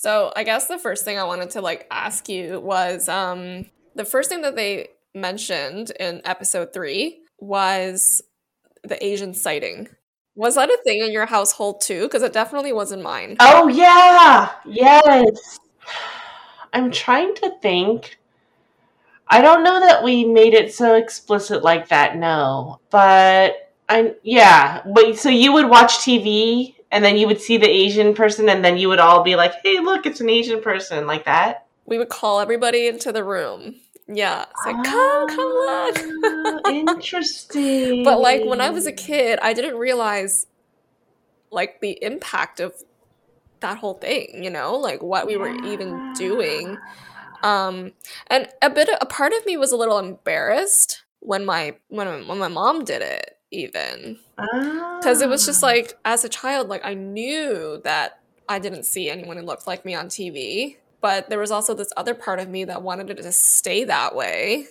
So I guess the first thing I wanted to like ask you was um the first thing that they mentioned in episode three was the Asian sighting. Was that a thing in your household too? Because it definitely was in mine. Oh yeah, yes. I'm trying to think. I don't know that we made it so explicit like that. No, but I yeah. But so you would watch TV and then you would see the Asian person, and then you would all be like, "Hey, look, it's an Asian person," like that. We would call everybody into the room. Yeah, it's like come, come look. Ah, Interesting. but like when I was a kid, I didn't realize like the impact of that whole thing. You know, like what we were even doing. Um, and a bit, a part of me was a little embarrassed when my when when my mom did it, even because it was just Ah. like as a child, like I knew that I didn't see anyone who looked like me on TV, but there was also this other part of me that wanted it to stay that way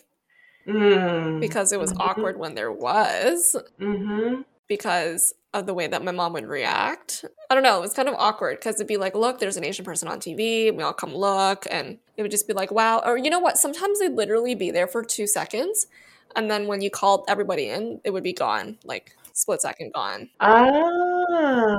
Mm. because it was Mhm. awkward when there was Mm-hmm. because of the way that my mom would react. I don't know, it was kind of awkward because it'd be like, look, there's an Asian person on TV, we all come look, and it would just be like, wow. Or you know what? Sometimes they'd literally be there for two seconds, and then when you called everybody in, it would be gone, like split second gone. Ah,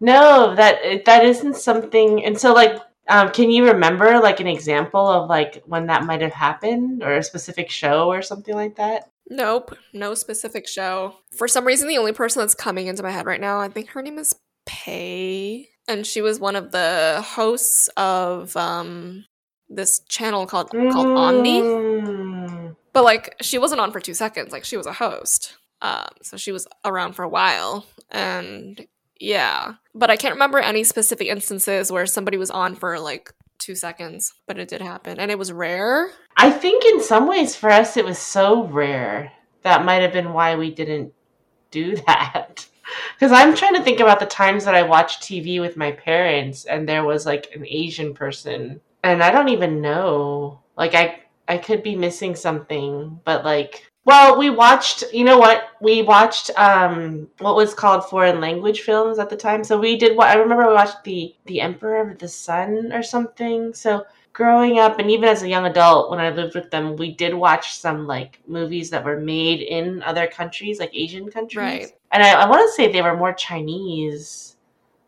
no, that that isn't something. And so, like, um, can you remember like an example of like when that might have happened, or a specific show or something like that? Nope, no specific show. For some reason, the only person that's coming into my head right now, I think her name is Pei, and she was one of the hosts of um this channel called called Omni. But like she wasn't on for two seconds, like she was a host. Um, so she was around for a while. And yeah. But I can't remember any specific instances where somebody was on for like two seconds, but it did happen. And it was rare. I think in some ways for us it was so rare that might have been why we didn't do that. Because I'm trying to think about the times that I watched TV with my parents and there was like an Asian person, and I don't even know. Like I I could be missing something, but like well, we watched, you know what? We watched um what was called foreign language films at the time. So we did what I remember we watched the The Emperor of the Sun or something. So growing up and even as a young adult when I lived with them, we did watch some like movies that were made in other countries, like Asian countries. Right. And I, I want to say they were more Chinese,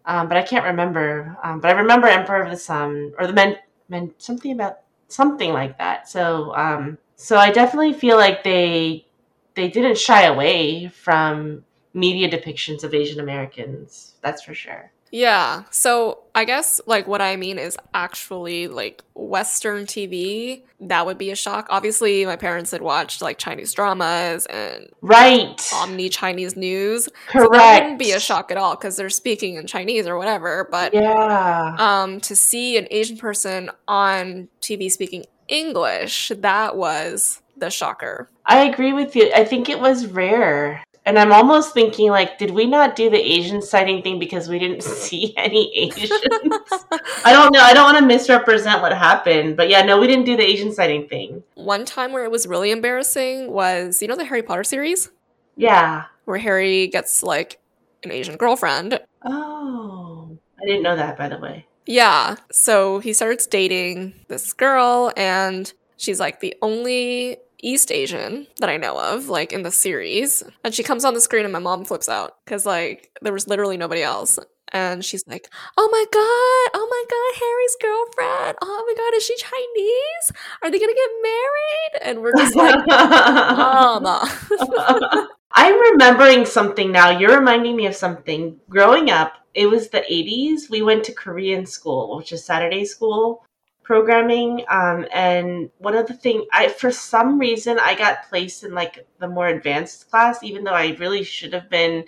um, but I can't remember. Um, but I remember Emperor of the Sun or the men, men something about something like that. So, um, so I definitely feel like they they didn't shy away from media depictions of Asian Americans. That's for sure. Yeah. So I guess like what I mean is actually like Western TV. That would be a shock. Obviously, my parents had watched like Chinese dramas and Right. omni Chinese news. So Correct. that wouldn't be a shock at all because they're speaking in Chinese or whatever. But Yeah. um, to see an Asian person on TV speaking English, that was the shocker. I agree with you. I think it was rare. And I'm almost thinking like, did we not do the Asian sighting thing because we didn't see any Asians? I don't know. I don't want to misrepresent what happened, but yeah, no, we didn't do the Asian sighting thing. One time where it was really embarrassing was, you know, the Harry Potter series Yeah. where Harry gets like an Asian girlfriend. Oh, I didn't know that, by the way. Yeah. So he starts dating this girl, and she's like the only East Asian that I know of, like in the series. And she comes on the screen, and my mom flips out because, like, there was literally nobody else. And she's like, Oh my God, oh my God, Harry's girlfriend. Oh my God, is she Chinese? Are they gonna get married? And we're just like, Mama. I'm remembering something now. You're reminding me of something. Growing up, it was the 80s. We went to Korean school, which is Saturday school programming. Um, and one of the thing, I for some reason I got placed in like the more advanced class, even though I really should have been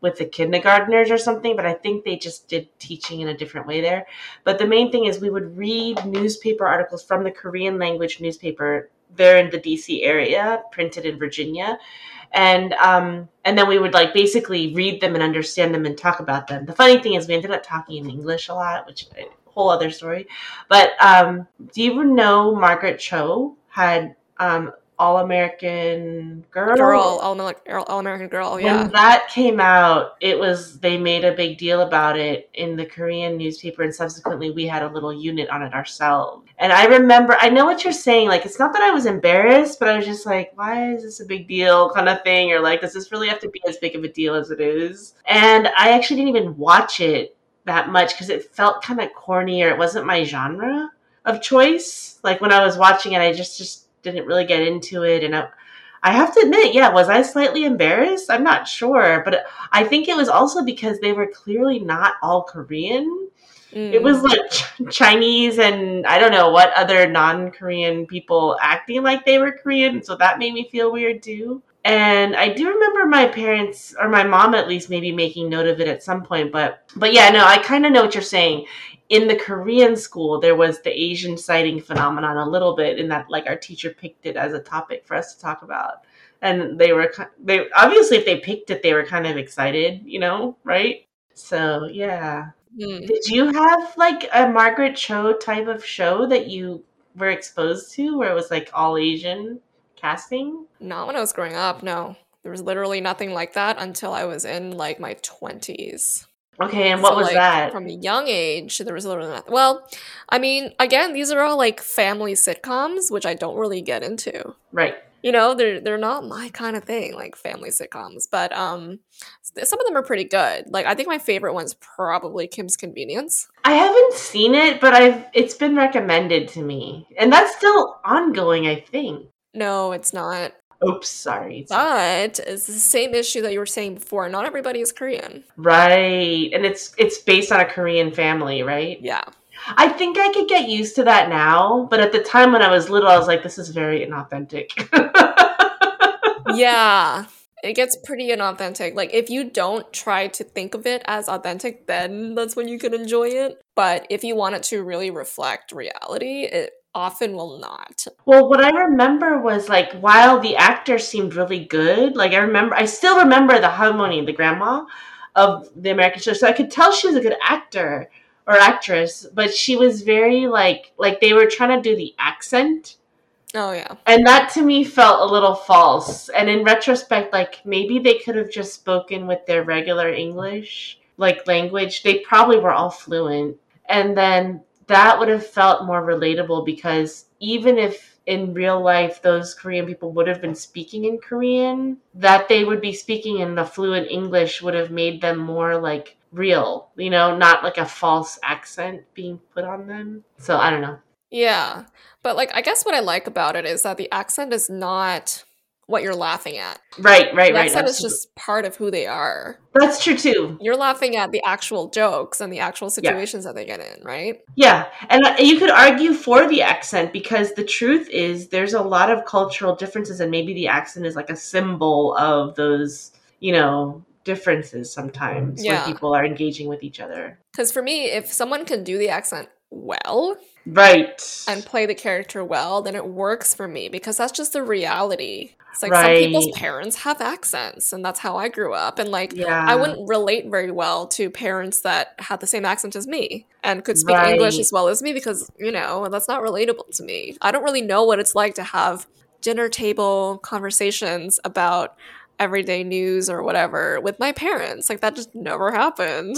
with the kindergartners or something. But I think they just did teaching in a different way there. But the main thing is we would read newspaper articles from the Korean language newspaper there in the DC area, printed in Virginia and um and then we would like basically read them and understand them and talk about them the funny thing is we ended up talking in english a lot which whole other story but um do you know margaret cho had um All American Girl. Girl, All, American Girl. Yeah. When that came out, it was they made a big deal about it in the Korean newspaper, and subsequently we had a little unit on it ourselves. And I remember, I know what you're saying. Like, it's not that I was embarrassed, but I was just like, why is this a big deal, kind of thing, or like, does this really have to be as big of a deal as it is? And I actually didn't even watch it that much because it felt kind of corny, or it wasn't my genre of choice. Like when I was watching it, I just just didn't really get into it, and I, I have to admit, yeah, was I slightly embarrassed? I'm not sure, but I think it was also because they were clearly not all Korean. It Mm. was like Ch- Chinese and I don't know what other non-Korean people acting like they were Korean, so that made me feel weird too. And I do remember my parents or my mom at least maybe making note of it at some point, but but yeah, no, I kind of know what you're saying. In the Korean school, there was the Asian sighting phenomenon a little bit in that like our teacher picked it as a topic for us to talk about. And they were they obviously if they picked it, they were kind of excited, you know, right? So, yeah. Mm. Did you have like a Margaret Cho type of show that you were exposed to where it was like all Asian casting? Not when I was growing up, no. There was literally nothing like that until I was in like my 20s. Okay, and what So, was like, that? From a young age, there was literally nothing. Well, I mean, again, these are all like family sitcoms, which I don't really get into. right. You know, they're they're not my kind of thing, like family sitcoms. But um, some of them are pretty good. Like I think my favorite one's probably Kim's Convenience. I haven't seen it, but I've it's been recommended to me. And that's still ongoing, I think. No, it's not. Oops, sorry. But it's the same issue that you were saying before. Not everybody is Korean. right. And it's it's based on a Korean family, right? Yeah. I think I could get used to that now, but at the time when I was little, I was like, this is very inauthentic. yeah it gets pretty inauthentic like if you don't try to think of it as authentic then that's when you can enjoy it but if you want it to really reflect reality it often will not Well, what I remember was like while the actor seemed really good, like I remember, I still remember the halmoni, the grandma of the American show. So I could tell she was a good actor or actress, but she was very like like they were trying to do the accent, oh yeah and that to me felt a little false. And in retrospect, like maybe they could have just spoken with their regular English like language. They probably were all fluent, and then that would have felt more relatable because even if in real life those Korean people would have been speaking in Korean, that they would be speaking in the fluent English would have made them more like real, you know, not like a false accent being put on them. So I don't know. yeah but like i guess what i like about it is that the accent is not what you're laughing at Right, right, the right. accent is just part of who they are That's true too. you're laughing at the actual jokes and the actual situations that they get in right Yeah, and uh, you could argue for the accent because the truth is there's a lot of cultural differences, and maybe the accent is like a symbol of those, you know, differences sometimes Yeah. when people are engaging with each other. because for me if someone can do the accent well Right. and play the character well, then it works for me because that's just the reality. It's like some people's parents have accents, and that's how I grew up. And like, yeah. I wouldn't relate very well to parents that had the same accent as me and could speak English as well as me because, you know, that's not relatable to me. I don't really know what it's like to have dinner table conversations about everyday news or whatever with my parents. Like, that just never happened.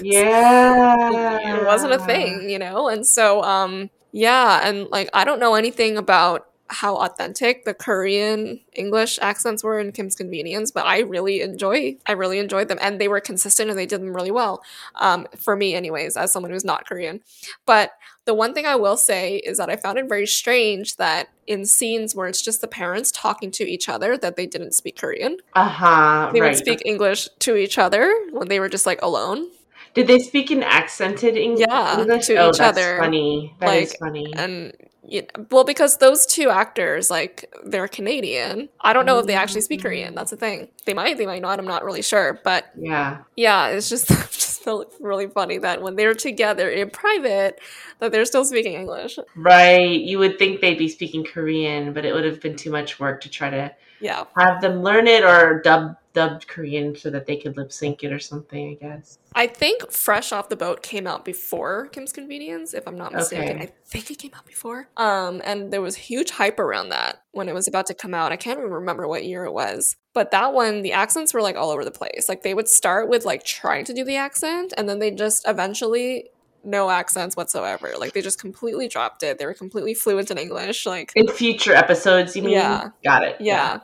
Yeah. it wasn't a thing, you know? And so, um, yeah, and like I don't know anything about how authentic the Korean English accents were in Kim's Convenience, but I really enjoy I really enjoyed them and they were consistent and they did them really well. Um, for me anyways, as someone who's not Korean. But the one thing I will say is that I found it very strange that in scenes where it's just the parents talking to each other that they didn't speak Korean. Uh huh. They Right. would speak English to each other when they were just like alone. Did they speak in accented Eng- Yeah, English? to oh, each that's other, Funny. That is like, funny. and you well because those two actors like they're canadian. I don't know if they actually speak korean. Mm. That's the thing. They might they might not. I'm not really sure. But yeah. yeah it's just just felt really funny that when they're together in private that they're still speaking english. Right. You would think they'd be speaking Korean, but it would have been too much work to try to Yeah. have them learn it or dub dubbed Korean so that they could lip sync it or something, I guess. I think Fresh Off the Boat came out before Kim's Convenience, if I'm not mistaken. Okay. I think it came out before. Um, and there was huge hype around that when it was about to come out. I can't even remember what year it was. But that one, the accents were like all over the place. Like they would start with like trying to do the accent, and then they just eventually no accents whatsoever. Like they just completely dropped it. They were completely fluent in English. Like In future episodes, you mean? Yeah. Got it. yeah.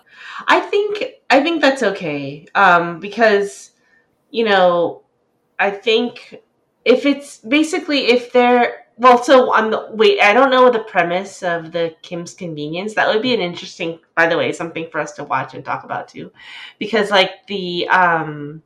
I think I think that's okay. Um, because you know, I think if it's basically if they're well, so on the wait, I don't know the premise of the Kim's Convenience. That would be an interesting, by the way, something for us to watch and talk about too, because like the um,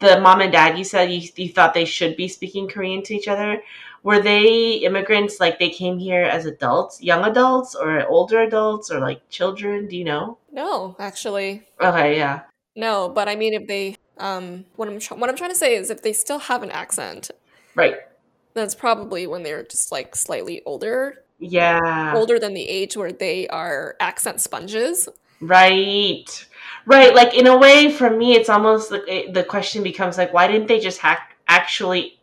the mom and dad, you said you, you thought they should be speaking Korean to each other. Were they immigrants? Like they came here as adults, young adults, or older adults, or like children? Do you know? No, actually. Okay, yeah. No, but I mean if they um what I'm tr- what I'm trying to say is if they still have an accent, Right. that's probably when they're just like slightly older Yeah. older than the age where they are accent sponges. Right. Right. Like in a way, for me, it's almost like the question becomes like, why didn't they just hack actually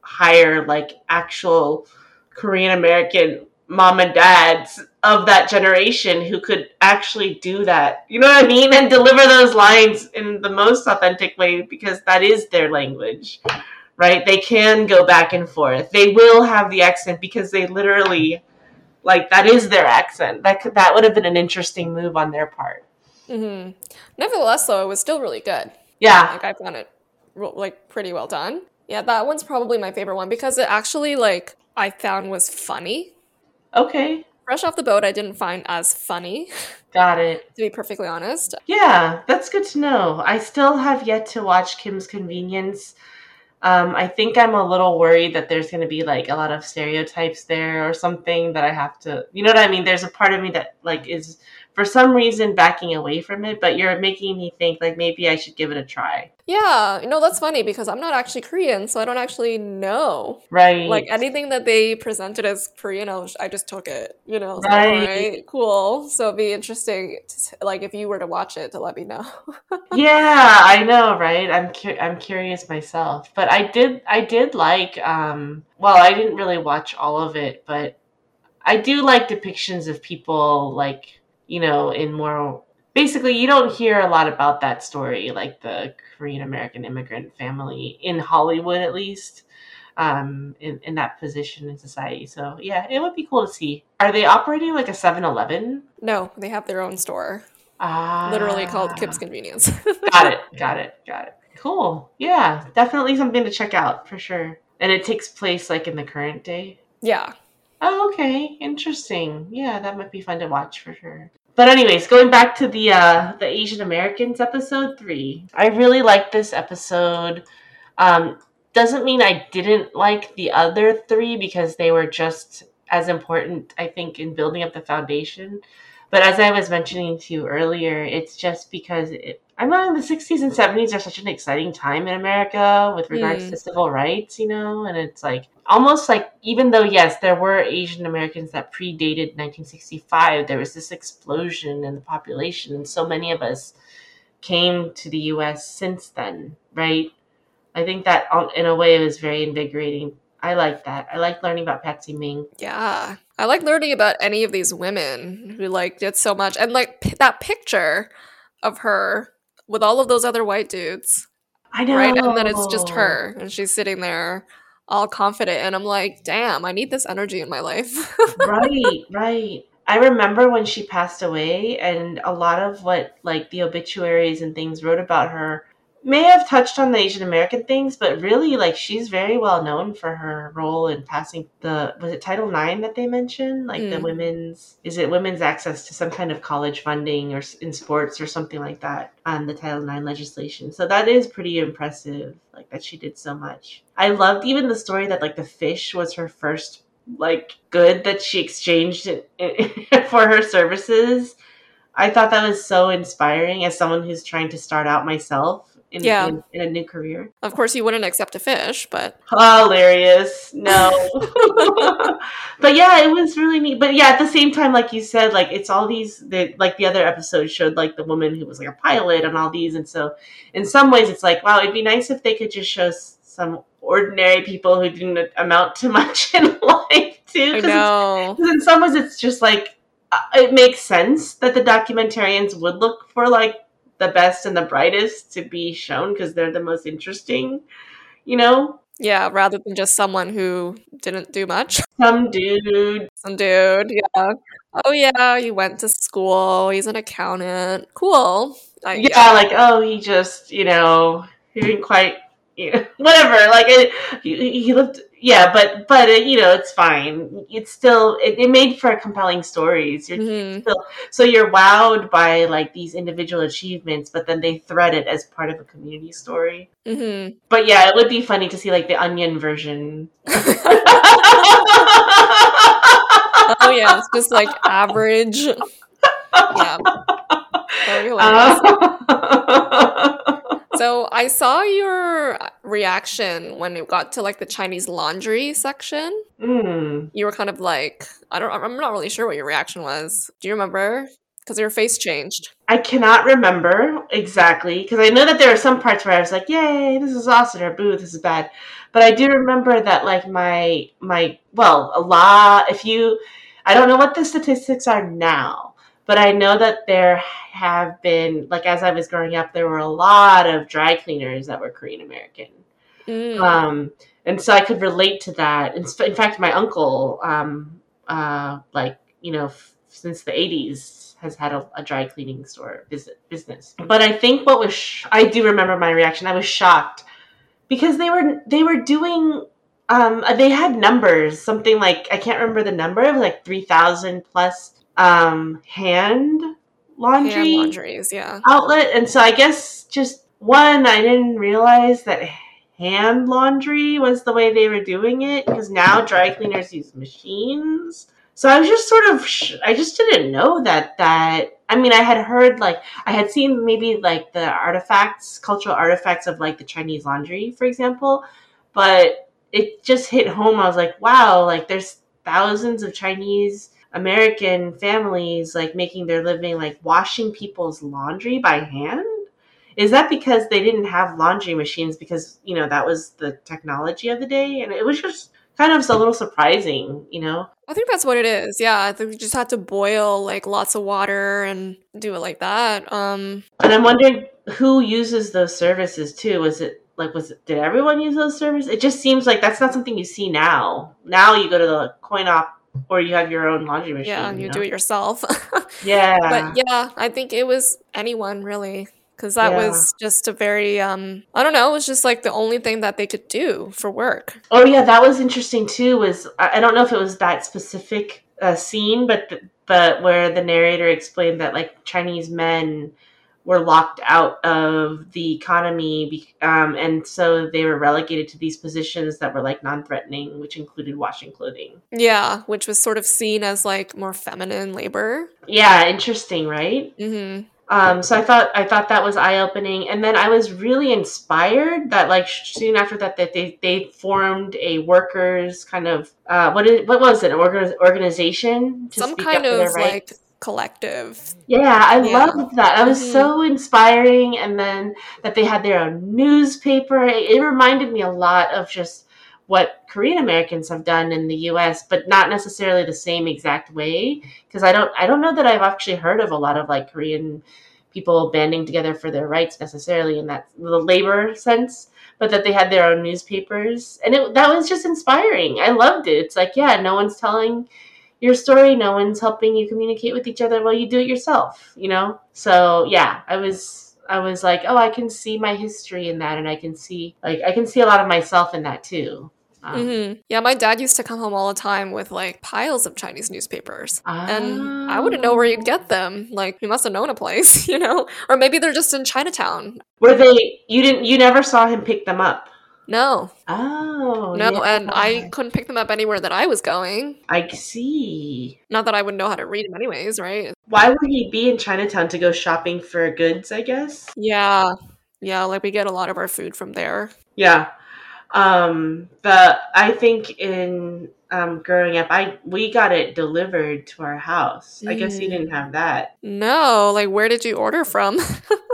hire like actual Korean American mom and dads of that generation who could actually do that? You know what I mean? And deliver those lines in the most authentic way because that is their language. Right? They can go back and forth. They will have the accent because they literally like that is their accent. That could, that would have been an interesting move on their part. Hmm Nevertheless, though, it was still really good. Yeah. Like I found it like pretty well done. Yeah, that one's probably my favorite one because it actually like I found was funny. Okay. Fresh off the boat, I didn't find as funny, Got it. to be perfectly honest. Yeah, that's good to know. I still have yet to watch Kim's Convenience. Um, I think I'm a little worried that there's going to be like a lot of stereotypes there or something that I have to, you know what I mean? There's a part of me that like is for some reason backing away from it, but you're making me think like maybe I should give it a try. Yeah, you know that's funny because I'm not actually Korean, so I don't actually know Right. like anything that they presented as Korean. I, was, I just took it, you know. So, Right. right, cool. So it'd be interesting, to, like if you were to watch it, to let me know. yeah i know right i'm cu- i'm curious myself but i did i did like um well i didn't really watch all of it but i do like depictions of people like you know in more basically you don't hear a lot about that story like the korean american immigrant family in hollywood at least um in, in that position in society. So yeah it would be cool to see. Are they operating like a 7-eleven no, they have their own store, ah. Literally called Kim's Convenience. got it got it got it. Cool. Yeah definitely something to check out for sure. And it takes place like in the current day? Yeah. Oh okay. Interesting. Yeah that might be fun to watch for sure. But anyways going back to the uh the asian americans episode three. I really liked this episode. Um doesn't mean i didn't like the other three because they were just as important i think in building up the foundation but as I was mentioning to you earlier, it's just because it, I know the 60s and 70s are such an exciting time in America with regards Mm. to civil rights, you know, and it's like almost like even though yes, there were Asian Americans that predated 1965, there was this explosion in the population, and so many of us came to the U.S. since then, right? I think that um, in a way it was very invigorating. I like that. I like learning about Patsy Mink. Yeah. I like learning about any of these women who like did so much and like p- that picture of her with all of those other white dudes, I know, right? And then it's just her and she's sitting there all confident and I'm like, "Damn, I need this energy in my life." right, right. I remember when she passed away, and a lot of what like the obituaries and things wrote about her may have touched on the Asian American things, but really, like she's very well known for her role in passing the was it Title IX that they mentioned, like the Mm. women's is it women's access to some kind of college funding or in sports or something like that on the Title IX legislation. So that is pretty impressive, like that she did so much. I loved even the story that like the fish was her first like good that she exchanged it, for her services. I thought that was so inspiring as someone who's trying to start out myself in, Yeah. in, in a new career. Of course, you wouldn't accept a fish, but Hilarious. No. but yeah, it was really neat. But yeah, at the same time, like you said, like it's all these the like the other episode showed like the woman who was like a pilot and all these, and so in some ways it's like, wow, it'd be nice if they could just show some ordinary people who didn't amount to much in life too. I 'cause it's know. because in some ways, it's just like uh, it makes sense that the documentarians would look for like the best and the brightest to be shown because they're the most interesting. You know, Yeah, rather than just someone who didn't do much. some dude. Some dude, yeah. Oh yeah, he went to school. He's an accountant. Cool. I, Yeah, like oh, he just you know he didn't quite. You know, whatever, like it, he, he looked, yeah, but but uh, you know it's fine. It's still it, it made for compelling stories. You're Mhm. So you're wowed by like these individual achievements, but then they thread it as part of a community story. Mhm. But yeah, it would be funny to see like the onion version. oh yeah, it's just like average. Yeah. So I saw your reaction when it got to like the Chinese laundry section. mm. You were kind of like, I don't, I'm not really sure what your reaction was. Do you remember? Because your face changed. I cannot remember exactly because I know that there are some parts where I was like, "Yay, this is awesome," or "Boo, this is bad." But I do remember that, like my my well, a lot. If you, I don't know what the statistics are now, but I know that there have been like as I was growing up, there were a lot of dry cleaners that were Korean American. Mm. Um, and so I could relate to that. In, in fact, my uncle, um, uh, like you know, f- since the '80s, has had a, a dry cleaning store visit, business. But I think what was sh- I do remember my reaction. I was shocked because they were they were doing. Um, they had numbers, something like I can't remember the number. It was like three thousand plus um, hand laundry Hand laundries, yeah. outlet. And so I guess just one, I didn't realize that hand laundry was the way they were doing it because now dry cleaners use machines. So I was just sort of, sh- I just didn't know that, that, I mean, I had heard like, I had seen maybe like the artifacts, cultural artifacts of like the Chinese laundry, for example, but it just hit home. I was like, wow, like there's thousands of Chinese American families like making their living like washing people's laundry by hand. Is that because they didn't have laundry machines because, you know, that was the technology of the day? And it was just kind of a little surprising, you know? I think that's what it is. Yeah, I think we just had to boil like lots of water and do it like that. Um, And I'm wondering who uses those services too. Was it like was it did everyone use those services? It just seems like that's not something you see now. Now you go to the coin op or you have your own laundry machine. yeah, and you know? do it yourself. Yeah. but yeah, I think it was anyone really, because that Yeah. was just a very um, I don't know, it was just like the only thing that they could do for work. Oh yeah, that was interesting too. Was I don't know if it was that specific uh, scene, but th- but where the narrator explained that like Chinese men were locked out of the economy, um, and so they were relegated to these positions that were like non-threatening, which included washing clothing. Yeah, which was sort of seen as like more feminine labor. Yeah, interesting, right? hmm Um, so I thought I thought that was eye opening, and then I was really inspired that like soon after that that they they formed a workers kind of uh, what is what was it an organ- organization to Some speak kind up for their of rights? like collective. yeah I Yeah. loved that that was Mhm. so inspiring, and then that they had their own newspaper it, it reminded me a lot of just what Korean Americans have done in the U.S., but not necessarily the same exact way. Because I don't, I don't know that I've actually heard of a lot of like Korean people banding together for their rights necessarily in that the labor sense, but that they had their own newspapers, and it that was just inspiring. I loved it. It's like, yeah, no one's telling your story, no one's helping you communicate with each other. Well, you do it yourself, you know. So yeah, I was. I was like, oh, I can see my history in that, and I can see, like, I can see a lot of myself in that too. Um, hmm Yeah, my dad used to come home all the time with like piles of Chinese newspapers. And I wouldn't know where you'd get them. Like, he must have known a place, you know? Or maybe they're just in Chinatown. Were they? You didn't? You never saw him pick them up? No, Oh no, yeah. and I couldn't pick them up anywhere that I was going. I see. Not that I would know how to read them, anyways, right? Why would he be in Chinatown to go shopping for goods? I guess. Yeah, Yeah, like we get a lot of our food from there. Yeah. Um, but I think in um, growing up, I we got it delivered to our house. I guess you Mm. didn't have that. No, like where did you order from?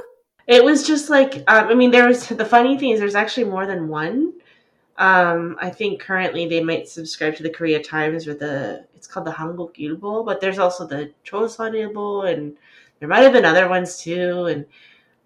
It was just like um, I mean, there was the funny thing is there's actually more than one. Um, I think currently they might subscribe to the Korea Times or the it's called the Hankook Ilbo, but there's also the Chosun Ilbo, and there might have been other ones too. And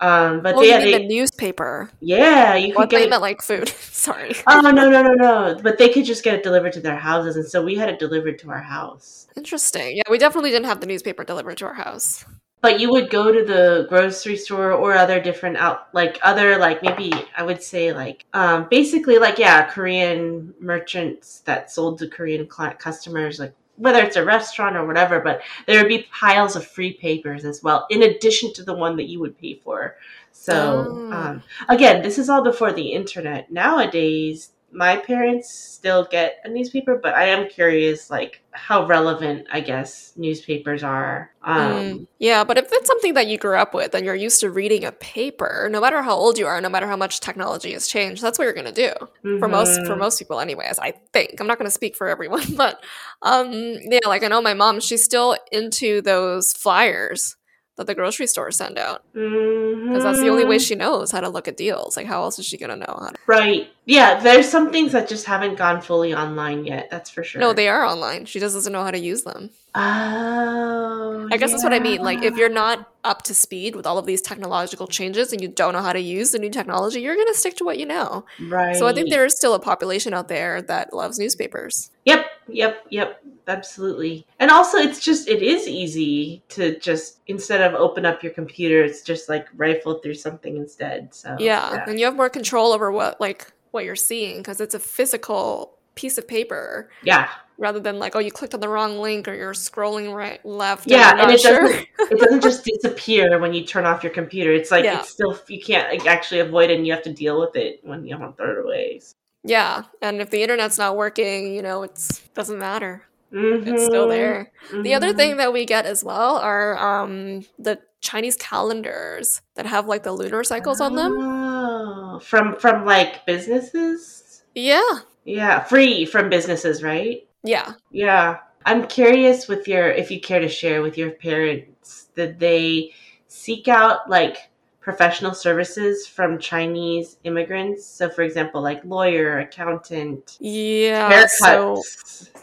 um, but oh, they, yeah, they the newspaper? yeah, you could get they it meant like food. Sorry. Oh no no no no! But they could just get it delivered to their houses, and so we had it delivered to our house. Interesting. Yeah, we definitely didn't have the newspaper delivered to our house. But you would go to the grocery store or other different out, like other like maybe I would say like um, basically like yeah, Korean merchants that sold to Korean customers, like whether it's a restaurant or whatever. But there would be piles of free papers as well, in addition to the one that you would pay for. So Oh. um, again, this is all before the internet. Nowadays, my parents still get a newspaper, but I am curious, like how relevant I guess newspapers are. Um, Mm, yeah, but if it's something that you grew up with and you're used to reading a paper, no matter how old you are, no matter how much technology has changed, that's what you're gonna do. For most for mhm. most people anyways, I think. I'm not gonna speak for everyone, but um yeah, like I know my mom, she's still into those flyers that the grocery stores send out. Because that's the only way Mhm. she knows how to look at deals. Like how else is she gonna know how to Right. Yeah, there's some things that just haven't gone fully online yet. That's for sure. No, they are online. She just doesn't know how to use them. Oh. I guess that's what I mean. Like, if you're not up to speed with all of these technological changes and you don't know how to use the new technology, you're going to stick to what you know. Right. So I think there is still a population out there that loves newspapers. Yep, yep, yep. Absolutely. And also it's just it is easy to just instead of open up your computer, it's just like rifle through something instead. So Yeah, and you have more control over what like what you're seeing because it's a physical piece of paper Yeah. rather than like oh you clicked on the wrong link or you're scrolling right left. Yeah, and, it not doesn't it doesn't just disappear when you turn off your computer. It's like Yeah. it's still you can't actually avoid it and you have to deal with it when you want to throw it away. Yeah, and if the internet's not working, you know, it's doesn't matter. Mhm, It's still there. The other mhm. thing that we get as well are um the Chinese calendars that have like the lunar cycles on them. Oh, from from like businesses? Yeah. Yeah, free from businesses, right? Yeah. Yeah. I'm curious with your if you care to share with your parents did they seek out like professional services from Chinese immigrants? So for example, like lawyer, accountant, Yeah. So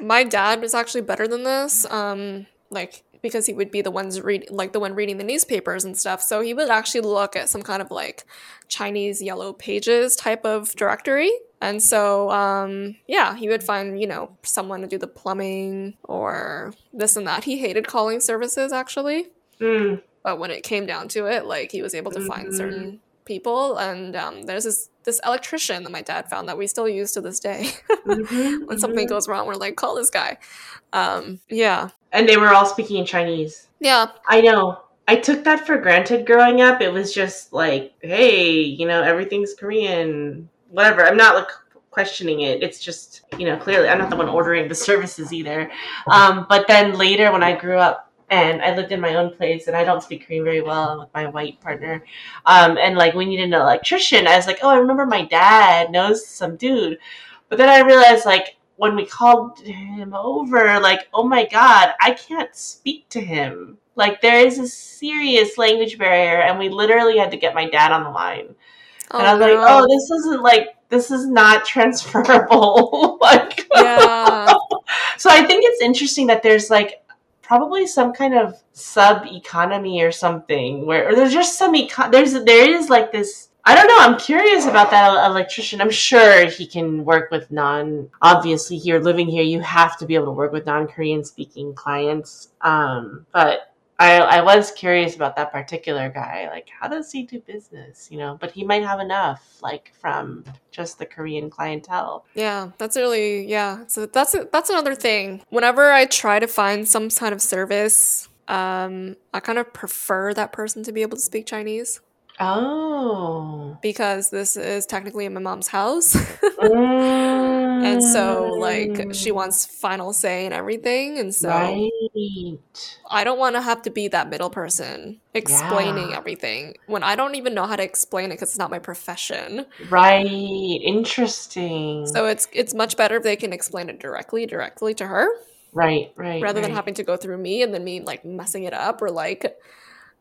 my dad was actually better than this. Um like because he would be the ones read like the one reading the newspapers and stuff. So he would actually look at some kind of like Chinese yellow pages type of directory. And so um yeah, he would find, you know, someone to do the plumbing or this and that. He hated calling services actually. Mm, but when it came down to it like he was able to find Mhm. certain people and um, there's this this electrician that my dad found that we still use to this day mhm, when something mhm. goes wrong we're like call this guy um, yeah And they were all speaking in Chinese. yeah I know. I took that for granted growing up. It was just like, hey, you know, everything's Korean, whatever. I'm not like questioning it. It's just, you know, clearly I'm not the one ordering the services either. Um, but then later when I grew up and I lived in my own place and I don't speak Korean very well with my white partner. Um, and like we needed an electrician. I was like, oh, I remember my dad knows some dude. But then I realized like when we called him over, like, oh my god, I can't speak to him. Like there is a serious language barrier, and we literally had to get my dad on the line. and I was like, oh, this isn't like this is not transferable. like, yeah so I think it's interesting that there's like probably some kind of sub economy or something where or there's just some econ- there's there is like this I don't know. I'm curious about that electrician. I'm sure he can work with non. Obviously, here living here, you have to be able to work with non-Korean speaking clients. Um, but I, I was curious about that particular guy. Like, how does he do business? You know, but he might have enough, like from just the Korean clientele. yeah that's really yeah so that's that's another thing whenever i try to find some kind of service um, i kind of prefer that person to be able to speak chinese Oh. because this is technically in my mom's house Mm. And so, like, she Mm. wants final say in everything. And so, Right. I don't want to have to be that middle person explaining Yeah. everything when I don't even know how to explain it because it's not my profession. Right. Interesting. So it's it's much better if they can explain it directly, directly to her, right, right. rather than having to go through me and then me like messing it up or like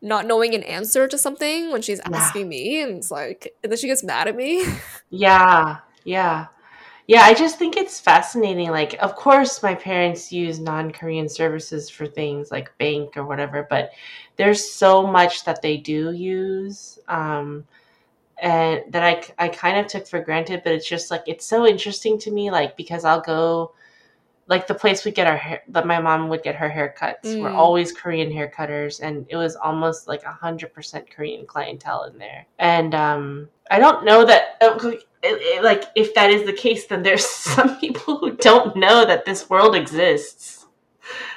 not knowing an answer to something when she's Yeah. asking me and it's like and then she gets mad at me. Yeah, yeah. Yeah, I just think it's fascinating. Like, of course, my parents use non Korean services for things like bank or whatever, but there's so much that they do use um, and that I, I kind of took for granted. But it's just like, it's so interesting to me, like, because I'll go, like, the place we get our hair, that my mom would get her haircuts were Mm. always Korean haircutters, and it was almost like a 100% Korean clientele in there. And um, I don't know that. it, it- like if that is the case then there's some people who don't know that this world exists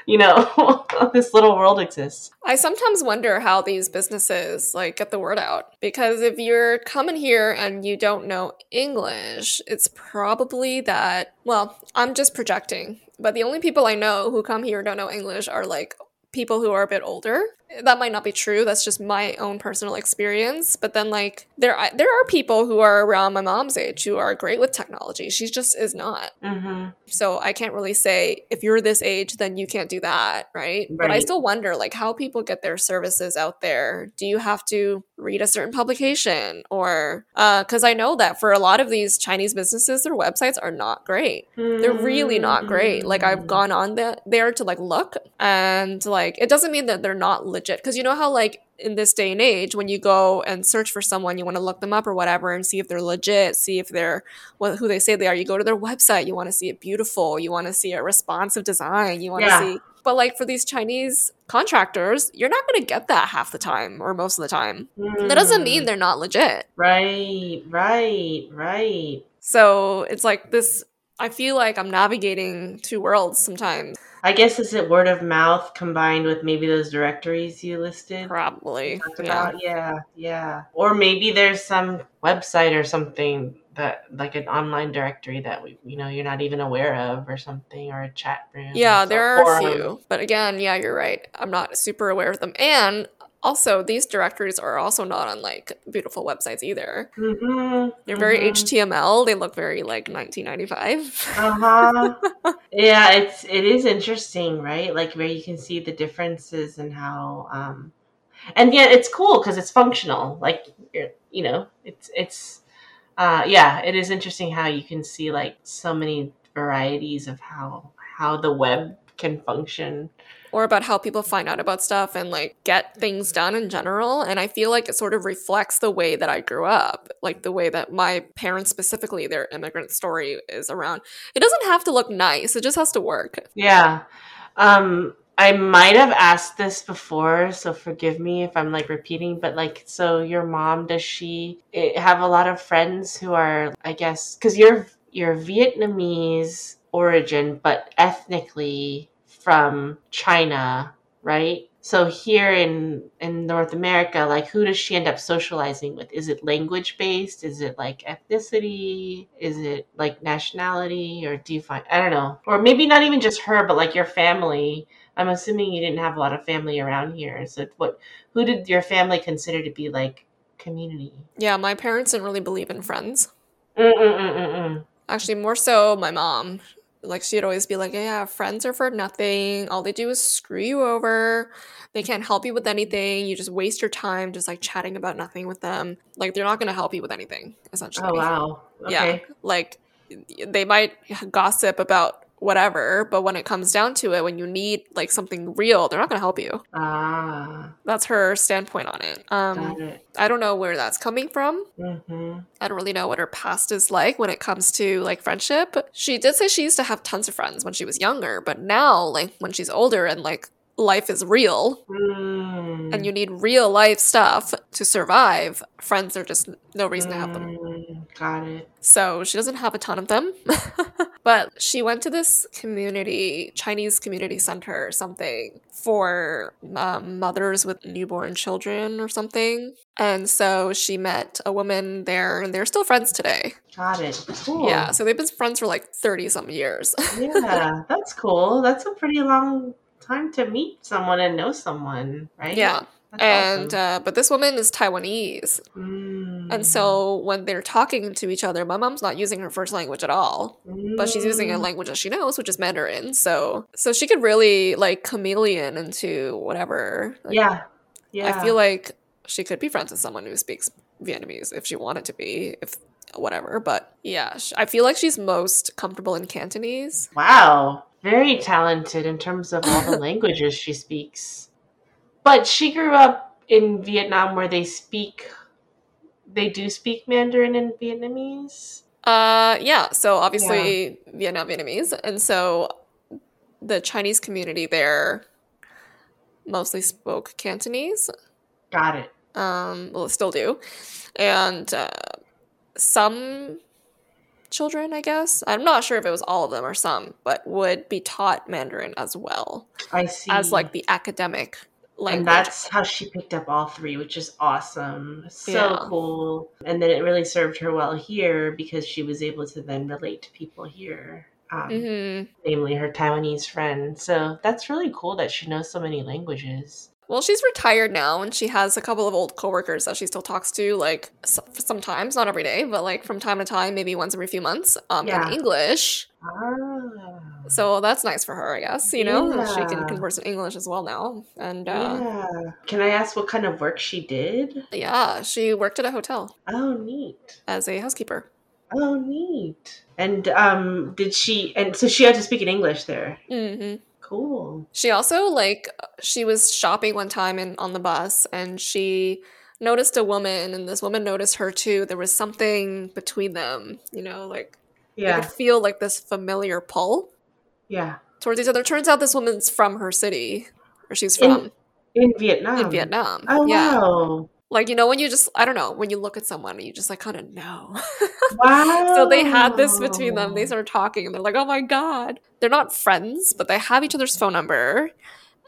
you know this little world exists I sometimes wonder how these businesses like get the word out because if you're coming here and you don't know English, it's probably that well, I'm just projecting, but the only people I know who come here don't know English are like people who are a bit older. That might not be true. That's just my own personal experience. But then like there I, there are people who are around my mom's age who are great with technology. She just is not. mm-hmm. So I can't really say if you're this age, then you can't do that, right? But I still wonder like how people get their services out there. Do you have to read a certain publication or uh, because I know that for a lot of these Chinese businesses, their websites are not great. They're really not great. Like I've mm. gone on the, there to like look and like it doesn't mean that they're not legit because you know how like in this day and age when you go and search for someone you want to look them up or whatever and see if they're legit see if they're what, who they say they are you go to their website you want to see it beautiful you want to see a responsive design you want to Yeah. see but like for these chinese contractors you're not going to get that half the time or most of the time. That doesn't mean Mm. they're not legit. Right right right. So it's like this i feel like i'm navigating two worlds sometimes. I guess is it word of mouth combined with maybe those directories you listed probably talked yeah. yeah yeah. Or maybe there's some website or something that like an online directory that we you know you're not even aware of or something or a chat room Yeah, there are a few. But again, yeah, you're right. I'm not super aware of them. And also, these directories are also not on like beautiful websites either. Mhm, They're very mhm. HTML. They look very like 1995. uh-huh yeah it's it is interesting right like where you can see the differences and how um and yet it's cool because it's functional like you're- you know it's it's uh yeah it is interesting how you can see like so many varieties of how how the web can function or about how people find out about stuff and like get things done in general. And I feel like it sort of reflects the way that I grew up, like the way that my parents, specifically their immigrant story, is around. It doesn't have to look nice, it just has to work. yeah um i might have asked this before so forgive me if i'm like repeating but like so your mom does she eh, have a lot of friends who are i guess because you're you're vietnamese origin but ethnically from china right? So here in in north america like who does she end up socializing with? Is it language based is it like ethnicity? Is it like nationality? Or do you find i don't know. Or maybe not even just her but like your family i'm assuming you didn't have a lot of family around here so what who did your family consider to be like community Yeah, my parents didn't really believe in friends. Mm-mm-mm-mm-mm. Actually, more so my mom. Like she'd always be like, "Yeah, friends are for nothing. All they do is screw you over. They can't help you with anything. You just waste your time just like chatting about nothing with them. Like they're not going to help you with anything, essentially. oh wow Yeah. Like they might gossip about whatever, but when it comes down to it, when you need like something real, they're not going to help you. ah That's her standpoint on it. Um it I don't know where that's coming from. mm-hmm. I don't really know what her past is like when it comes to like friendship. She did say she used to have tons of friends when she was younger, but now, like when she's older and like life is real mm. and you need real life stuff to survive, friends are just no reason to have them. Mm, got it So she doesn't have a ton of them. But she went to this community, Chinese community center or something, for um, mothers with newborn children or something. And so she met a woman there, and they're still friends today. Got it. Cool. Yeah, so they've been friends for like 30 some years. yeah, that's cool. That's a pretty long time to meet someone and know someone, right? yeah. That's And awesome. uh, but this woman is Taiwanese, Mm. and so when they're talking to each other, my mom's not using her first language at all. but she's using a Mm. language that she knows, which is Mandarin. So so she could really like chameleon into whatever. Like, yeah, yeah. I feel like she could be friends with someone who speaks Vietnamese if she wanted to be, if whatever. But yeah, I feel like she's most comfortable in Cantonese. Wow, very talented in terms of all the languages she speaks. But she grew up in Vietnam where they speak, they do speak Mandarin and Vietnamese. Uh, yeah. So obviously Vietnam Vietnamese, and so the Chinese community there mostly spoke Cantonese. Got it. um well still do and uh, some children i guess i'm not sure if it was all of them or some but would be taught mandarin as well I see. as like the academic language and that's how she picked up all three, which is awesome. So Yeah. cool. And then it really served her well here because she was able to then relate to people here. Um, mm-hmm. namely her Taiwanese friend. So that's really cool that she knows so many languages. Well she's retired now and she has a couple of old coworkers that she still talks to like sometimes not every day but like from time to time maybe once every few months um Yeah. in english Ah. so that's nice for her i guess you know she can converse in english as well now and uh yeah. Can I ask what kind of work she did? Yeah, she worked at a hotel Oh, neat. as a housekeeper. Oh, neat. And um, did she? And so she had to speak in English there. hmm Cool. She also like she was shopping one time in on the bus and she noticed a woman and this woman noticed her too. There was something between them, you know, like they Yeah. could feel like this familiar pull Yeah. towards each other. Turns out this woman's from her city, or she's In- from In Vietnam. in Vietnam. Oh yeah, wow. Like you know when you just I don't know when you look at someone you just like kind of know. Wow. So they had this between them. They started talking and they're like, oh my God. They're not friends, but they have each other's phone number.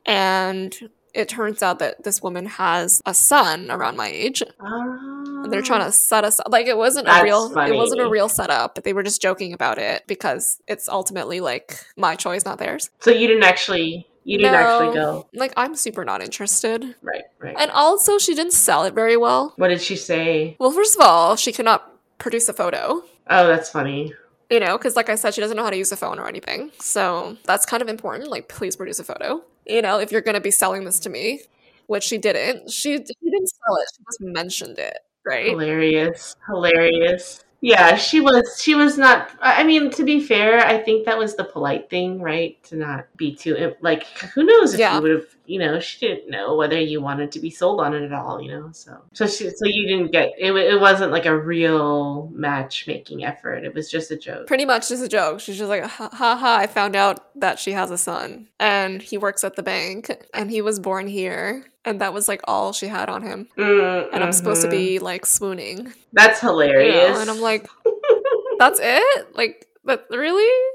And it turns out that this woman has a son around my age. And they're trying to ah. set us up. like it wasn't a That's real it wasn't a real setup. But they were just joking about it because it's ultimately like my choice, not theirs. So you didn't actually. You didn't actually go. Like I'm super not interested. Right. Right. And also she didn't sell it very well. what did she say? Well, first of all, she could not produce a photo. Oh, that's funny. you know, because like I said, she doesn't know how to use a phone or anything. So that's kind of important. Like, please produce a photo. You know, if you're going to be selling this to me, which she didn't. She, she didn't sell it. She just mentioned it, right? Hilarious. Hilarious. Yeah, she was she was not I mean, to be fair, I think that was the polite thing, right? To not be too like who knows if Yeah. you would have, you know, she didn't know whether you wanted to be sold on it at all, you know. So so she so you didn't get it it wasn't like a real matchmaking effort. It was just a joke. Pretty much just a joke. She's just like, ha ha ha, I found out that she has a son and he works at the bank and he was born here. And that was like all she had on him. Mm, And I'm supposed to be like swooning. That's You hilarious. know? And I'm like, that's it? Like, but really?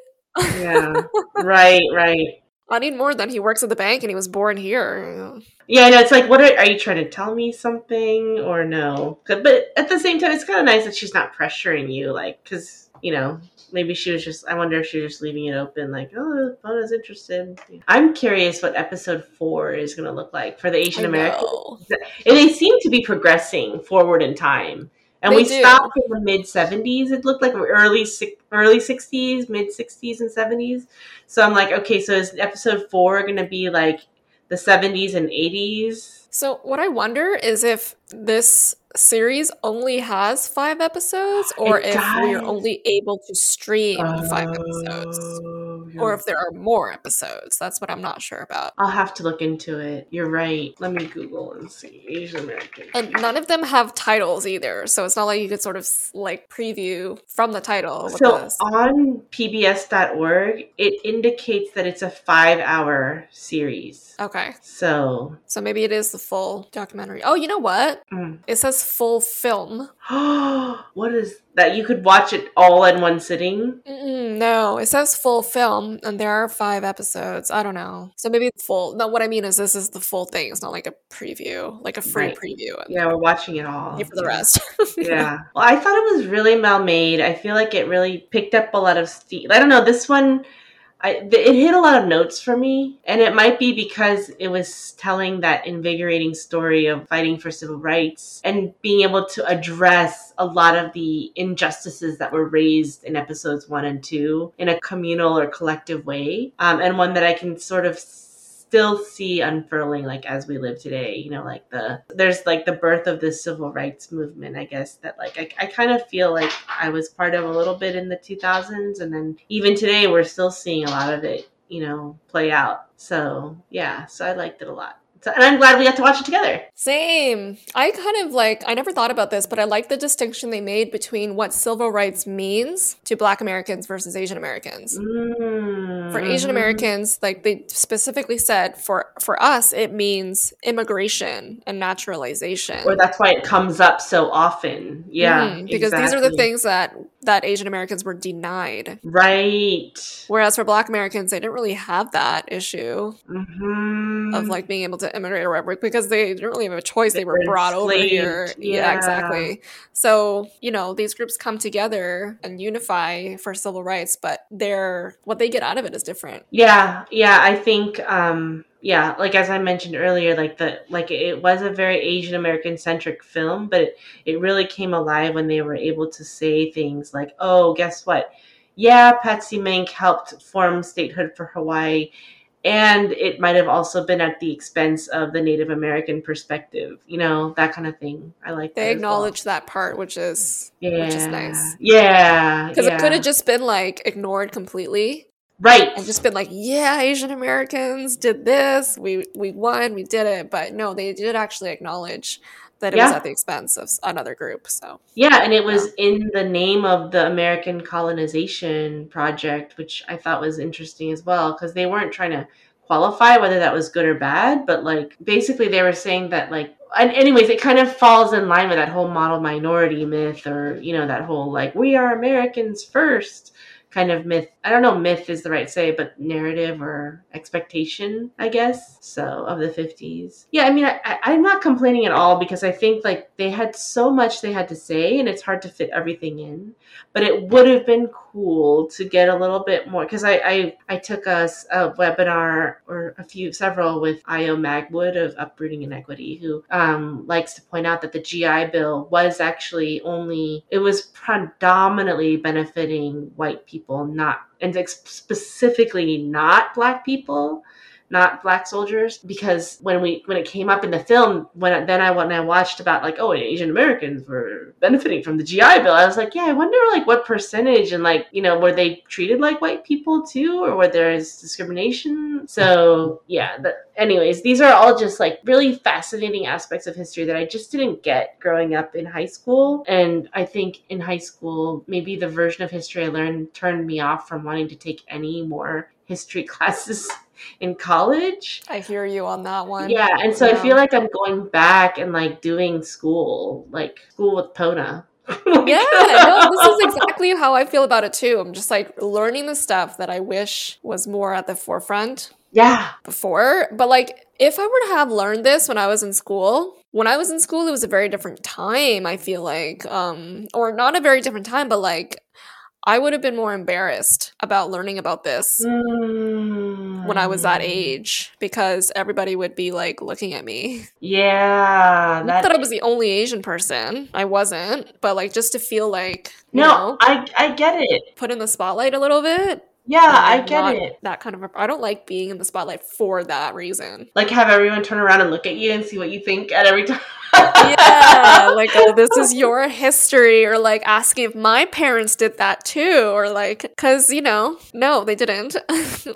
Yeah. right, right. I need more than he works at the bank and he was born here. Yeah, I know. It's like, what are, are you trying to tell me something or no? But at the same time, it's kind of nice that she's not pressuring you, like, because you know, maybe she was just. I wonder if she was just leaving it open, like, oh, Pona's interested. I'm curious what episode four is going to look like for the Asian I American. And they seem to be progressing forward in time. And They we do. stopped in the mid 70s. It looked like early early 60s, mid 60s, and 70s. So I'm like, okay, so is episode four going to be like the 70s and 80s? So what I wonder is if this series only has five episodes, or It if we're only able to stream five episodes, oh. Or if there are more episodes. That's what I'm not sure about. I'll have to look into it. You're right. Let me Google and see. Asian American. And none of them have titles either, so it's not like you could sort of like preview from the title. So this. on pbs.org, it indicates that it's a five hour series. Okay, So, so maybe it is the full documentary. Oh, you know what? mm. It says full film. what is that you could watch it all in one sitting? Mm-mm, no, it says full film, and there are five episodes. I don't know. So maybe full. No, what I mean is this is the full thing. It's not like a preview, like a free Right. preview. Yeah, we're watching it all. for the rest. yeah. Well, I thought it was really well made. I feel like it really picked up a lot of steam. I don't know. This one, I it hit a lot of notes for me, and it might be because it was telling that invigorating story of fighting for civil rights and being able to address a lot of the injustices that were raised in episodes one and two in a communal or collective way, um, and one that I can sort of still see unfurling like as we live today you know like the there's like the birth of the civil rights movement i guess that like i, I kind of feel like i was part of a little bit in the 2000s and then even today we're still seeing a lot of it you know play out. So yeah so i liked it a lot so, and i'm glad we got to watch it together Same. I kind of like, I never thought about this, but I like the distinction they made between what civil rights means to Black Americans versus Asian Americans. mm, For Asian. Americans, like they specifically said, for for us, it means immigration and naturalization. or that's why it comes up so often yeah Mhm, because these are the things that that Asian Americans were denied. right Whereas for Black Americans, they didn't really have that issue hmm of like being able to immigrate or whatever because they didn't really have a choice. They, They were were brought over here. Yeah. Yeah. exactly. So, you know, these groups come together and unify for civil rights, but they're what they get out of it is different. Yeah, yeah, I think um yeah, like as I mentioned earlier, like the like it was a very Asian American centric film, but it, it really came alive when they were able to say things like, "Oh, guess what? Yeah, Patsy Mink helped form statehood for Hawaii." And it might have also been at the expense of the Native American perspective, you know, that kind of thing. I like They that as well. acknowledge that part, which is yeah. which is nice. Yeah. because yeah. it could have just been like ignored completely right. and just been like, yeah, Asian Americans did this, we we won, we did it. But no, they did actually acknowledge that it was at the expense of another group. So Yeah, and it was in the name of the American Colonization Project, which I thought was interesting as well, because they weren't trying to qualify whether that was good or bad, but like basically they were saying that like and anyways, it kind of falls in line with that whole model minority myth or, you know, that whole like we are Americans first kind of myth. I don't know myth is the right say, but narrative or expectation, I guess. So of the 50s. Yeah, I mean, I, I'm not complaining at all because I think like they had so much they had to say and it's hard to fit everything in. But it would have been cool to get a little bit more because I, I I took a webinar or a few several with Io Magwood of Uprooting Inequity, who um, likes to point out that the GI Bill was actually only it was predominantly benefiting white people, not and specifically not black people not black soldiers because when we when it came up in the film when then I when I watched about like oh Asian Americans were benefiting from the GI Bill I was like yeah I wonder like what percentage and like you know were they treated like white people too or were there discrimination? So yeah anyways these are all just like really fascinating aspects of history that I just didn't get growing up in high school. And I think in high school maybe the version of history I learned turned me off from wanting to take any more history classes in college. I hear you on that one. Yeah, and so I feel like I'm going back and like doing school, like school with Pona. Yeah, no, this is exactly how I feel about it too. I'm just like learning the stuff that I wish was more at the forefront yeah, before. But like, if I were to have learned this when I was in school, when I was in school, it was a very different time. I feel like, um, or not a very different time, but like, I would have been more embarrassed about learning about this when I was Mm. that age because everybody would be like looking at me. Yeah, Not that that. I was the only Asian person. I wasn't, but like just to feel like No, know, I I get it. put in the spotlight a little bit. Yeah, I get it. That kind of. A, I don't like being in the spotlight for that reason. Like have everyone turn around and look at you and see what you think at every time. Yeah, like oh, this is your history, or like asking if my parents did that too, or like because you know, no, they didn't.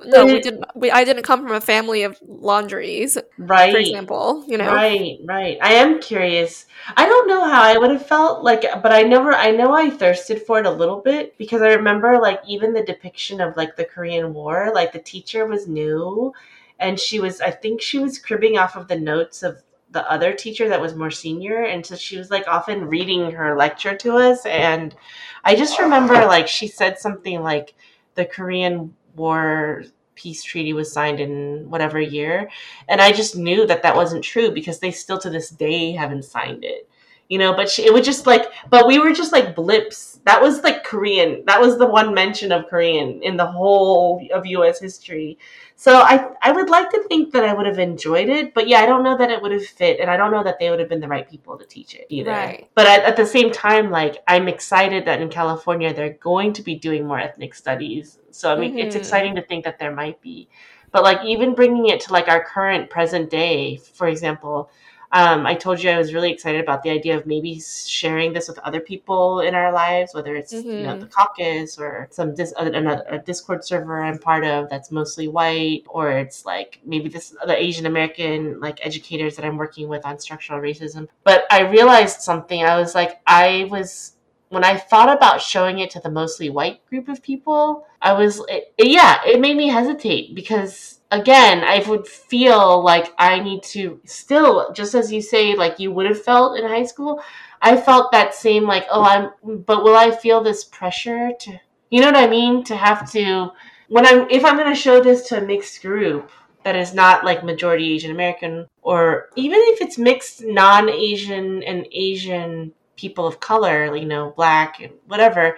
no, we didn't. We I didn't come from a family of laundries, right. for example. You know, Right, right. I am curious. I don't know how I would have felt like, but I never, I know I thirsted for it a little bit because I remember like even the depiction of like the Korean War, like the teacher was new and she was, I think she was cribbing off of the notes of the other teacher that was more senior and so she was like often reading her lecture to us and i just remember like she said something like the korean war peace treaty was signed in whatever year and i just knew that that wasn't true because they still to this day haven't signed it you know but she, it would just like but we were just like blips that was like korean that was the one mention of korean in the whole of us history so I I would like to think that I would have enjoyed it, but yeah, I don't know that it would have fit, and I don't know that they would have been the right people to teach it either. Right. But at, at the same time, like I'm excited that in California they're going to be doing more ethnic studies. So I mean, it's Mhm. exciting to think that there might be. But like even bringing it to like our current present day, for example, um, I told you I was really excited about the idea of maybe sharing this with other people in our lives, whether it's you know Mhm. the caucus or some dis- another a Discord server I'm part of that's mostly white, or it's like maybe this the Asian American like educators that I'm working with on structural racism. But I realized something. I was like, I was when I thought about showing it to the mostly white group of people, I was, it, yeah, it made me hesitate because, again, I would feel like I need to still, just as you say, like you would have felt in high school, I felt that same, like, oh, I'm, but will I feel this pressure to, you know what I mean? To have to, when I'm, if I'm going to show this to a mixed group, that is not like majority Asian American, or even if it's mixed non Asian and Asian people of color, you know, black and whatever,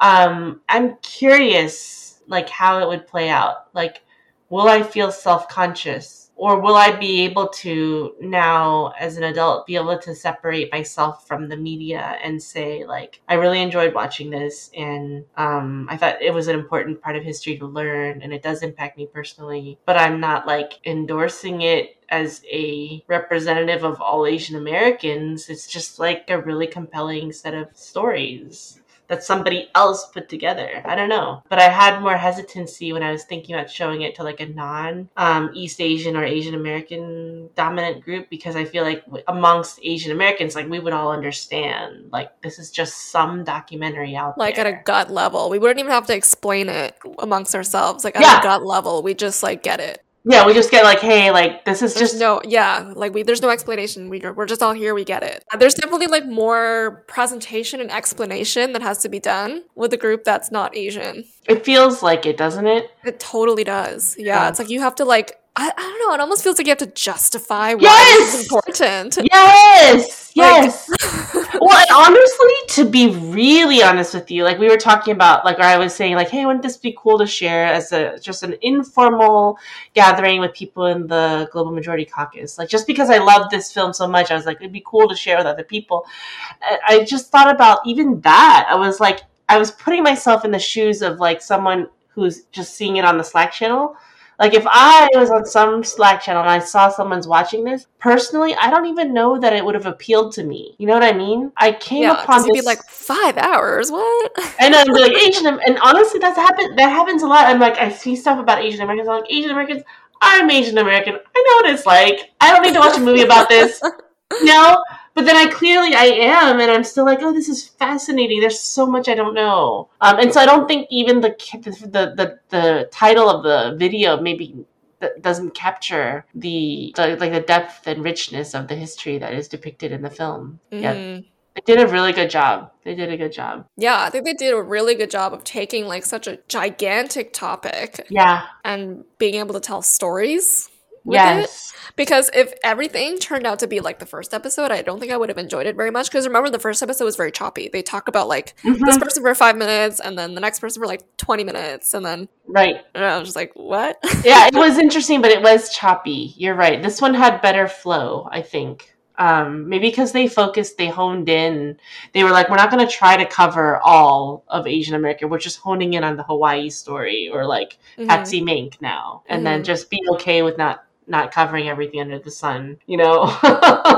um, I'm curious, like, how it would play out. Like, will I feel self conscious? Or will I be able to now, as an adult, be able to separate myself from the media and say, like, I really enjoyed watching this, and um, I thought it was an important part of history to learn, and it does impact me personally, but I'm not like endorsing it as a representative of all Asian Americans. It's just like a really compelling set of stories that somebody else put together. I don't know. But I had more hesitancy when I was thinking about showing it to like a non um, East Asian or Asian American dominant group because I feel like amongst Asian Americans, like we would all understand, like this is just some documentary out Like there. Like at a gut level. We wouldn't even have to explain it amongst ourselves. Like at Yeah. a gut level, we just like get it. Yeah, we just get like, hey, like this is There's just no, yeah, like we, there's no explanation. We, we're just all here. We get it. Uh, there's definitely like more presentation and explanation that has to be done with a group that's not Asian. it feels like it, doesn't it? It totally does. Yeah, Yeah. it's like you have to like, I, I don't know. It almost feels like you have to justify why Yes! is important. Yes, Like- yes. well, and honestly, to be really honest with you, like we were talking about, like or I was saying, like, hey, wouldn't this be cool to share as a just an informal gathering with people in the Global Majority Caucus? Like, just because I love this film so much, I was like, it'd be cool to share with other people. I just thought about even that. I was like, I was putting myself in the shoes of like someone who's just seeing it on the Slack channel. Like if I was on some Slack channel and I saw someone's watching this, personally, I don't even know that it would have appealed to me. You know what I mean? I came Yeah, upon this, be like five hours. What? and I'm like Asian, and honestly, that's happen. That happens a lot. I'm like, I see stuff about Asian Americans. I'm like Asian Americans. I'm Asian American. I know what it's like. I don't need to watch a movie about this. No, but then I clearly I am, and I'm still like, oh, this is fascinating. There's so much I don't know, um, and so I don't think even the the the, the title of the video maybe that doesn't capture the, the like the depth and richness of the history that is depicted in the film. Yeah, Mhm. they did a really good job. They did a good job. Yeah, I think they did a really good job of taking like such a gigantic topic Yeah. and being able to tell stories with it. Yes. Because if everything turned out to be like the first episode, I don't think I would have enjoyed it very much. Because remember, the first episode was very choppy. They talk about like Mhm. this person for five minutes, and then the next person for like 20 minutes, and then Right. and I was just like, what? yeah, it was interesting, but it was choppy. You're right. This one had better flow, I think. Um, maybe because they focused, they honed in. They were like, we're not going to try to cover all of Asian America. We're just honing in on the Hawaii story or like Mhm. Patsy Mink now, and then Mhm. just be okay with not not covering everything under the sun. You know,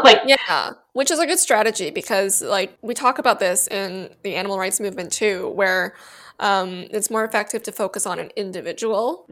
like Yeah, which is a good strategy because, like, we talk about this in the animal rights movement too, where um, it's more effective to focus on an individual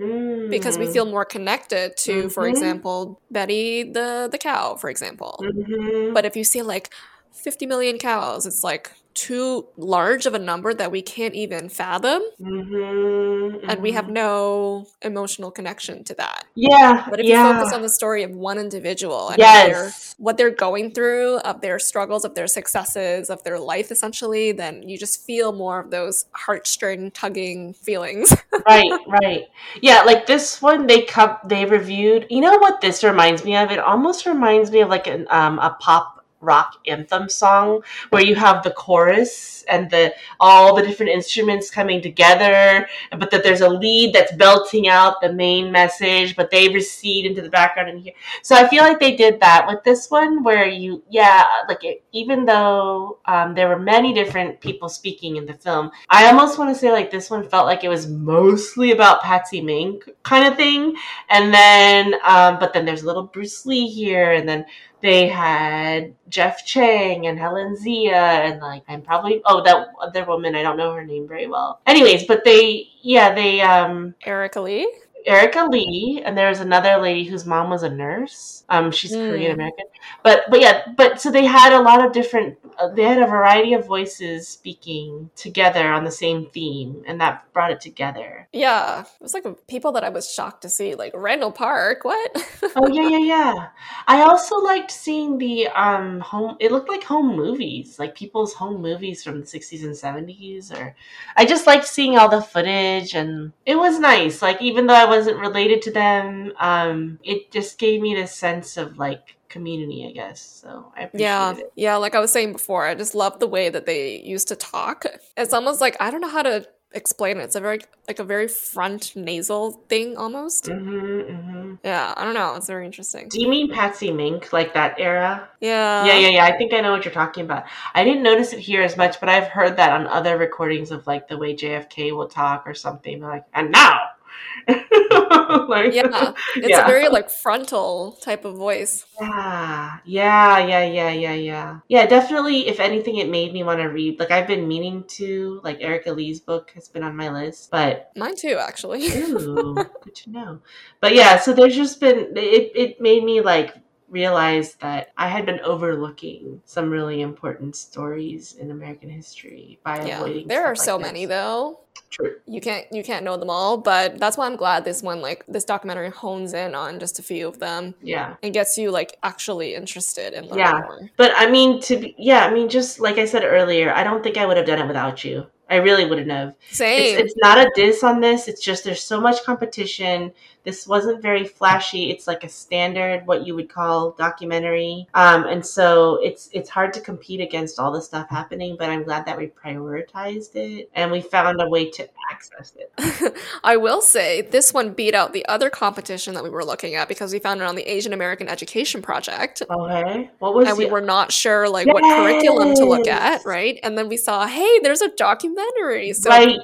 because we mm, feel more connected to, for Mhm. example, Betty the the cow, for example. mhm. But if you see like 50 million cows. It's like too large of a number that we can't even fathom. Mm-hmm, And we have mhm. no emotional connection to that. yeah, But if yeah. you focus on the story of one individual and yes, what they're going through, of their struggles, of their successes, of their life, essentially, then you just feel more of those heartstring tugging feelings. right, right. Yeah, like this one, they come, they reviewed. You know what this reminds me of? It almost reminds me of like an um a pop rock anthem song where you have the chorus and the all the different instruments coming together, but that there's a lead that's belting out the main message, but they recede into the background and here. So I feel like they did that with this one, where you, yeah, like it, even though um, there were many different people speaking in the film, I almost want to say like this one felt like it was mostly about Patsy Mink kind of thing, and then um, but then there's a little Bruce Lee here, and then they had Jeff Chang and Helen Zia and like I'm probably oh that other woman I don't know her name very well. Anyways, but they yeah they um Erika Lee? Erika Lee, and there was another lady whose mom was a nurse. Um, she's Mm. Korean American, but but yeah, but so they had a lot of different. Uh, they had a variety of voices speaking together on the same theme, and that brought it together. Yeah. It was like people that I was shocked to see. Like Randall Park, what? Oh yeah, yeah, yeah. I also liked seeing the um home. It looked like home movies, like people's home movies from the sixties and seventies. Or I just liked seeing all the footage, and it was nice. Like even though I wasn't related to them, um, it just gave me this sense of like community, I guess. So I Yeah, it. yeah, like I was saying before, I just love the way that they used to talk. It's almost like I don't know how to explain it. It's a very like a very front nasal thing almost. Mm-hmm, mm-hmm. Yeah, I don't know. It's very interesting. Do you mean Patsy Mink, like that era? Yeah. yeah, yeah, yeah. I think I know what you're talking about. I didn't notice it here as much, but I've heard that on other recordings of like the way JFK will talk or something. Like, and now, like, Yeah. It's Yeah. a very like frontal type of voice. yeah, yeah, yeah, yeah, yeah, yeah. Yeah, definitely. If anything, it made me want to read. Like, I've been meaning to. Like, Erika Lee's book has been on my list, but Mine too, actually. Ooh, good to know. But yeah, so there's just been it. It made me like realize that I had been overlooking some really important stories in American history by yeah. avoiding. There are stuff so like many this. though. True. You can't you can't know them all, but that's why I'm glad this one like this documentary hones in on just a few of them Yeah. and gets you like actually interested in learning Yeah. more. But I mean, to be, yeah, I mean, just like I said earlier, I don't think I would have done it without you. I really wouldn't have. Same. It's, it's not a diss on this. It's just there's so much competition. This wasn't very flashy. It's like a standard, what you would call documentary. Um, and so it's it's hard to compete against all the stuff happening. But I'm glad that we prioritized it and we found a way to access it. I will say this one beat out the other competition that we were looking at because we found it on the Asian American Education Project. Okay, what was And we were not sure like what curriculum to look at, right? And then we saw, hey, there's a documentary. So right?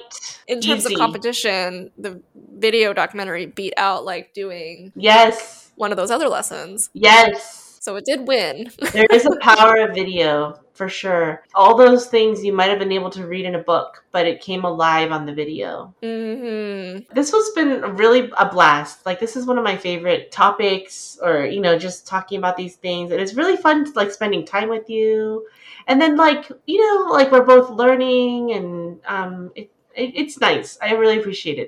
in terms Easy. of competition, the video documentary beat out like doing Yes, one of those other lessons. yes. So it did win. there is a power of video for sure. All those things you might have been able to read in a book, but it came alive on the video. hmm This has been really a blast. Like this is one of my favorite topics, or you know, just talking about these things, and it's really fun, like spending time with you. And then, like you know, like we're both learning, and um, it, it it's nice. I really appreciate it.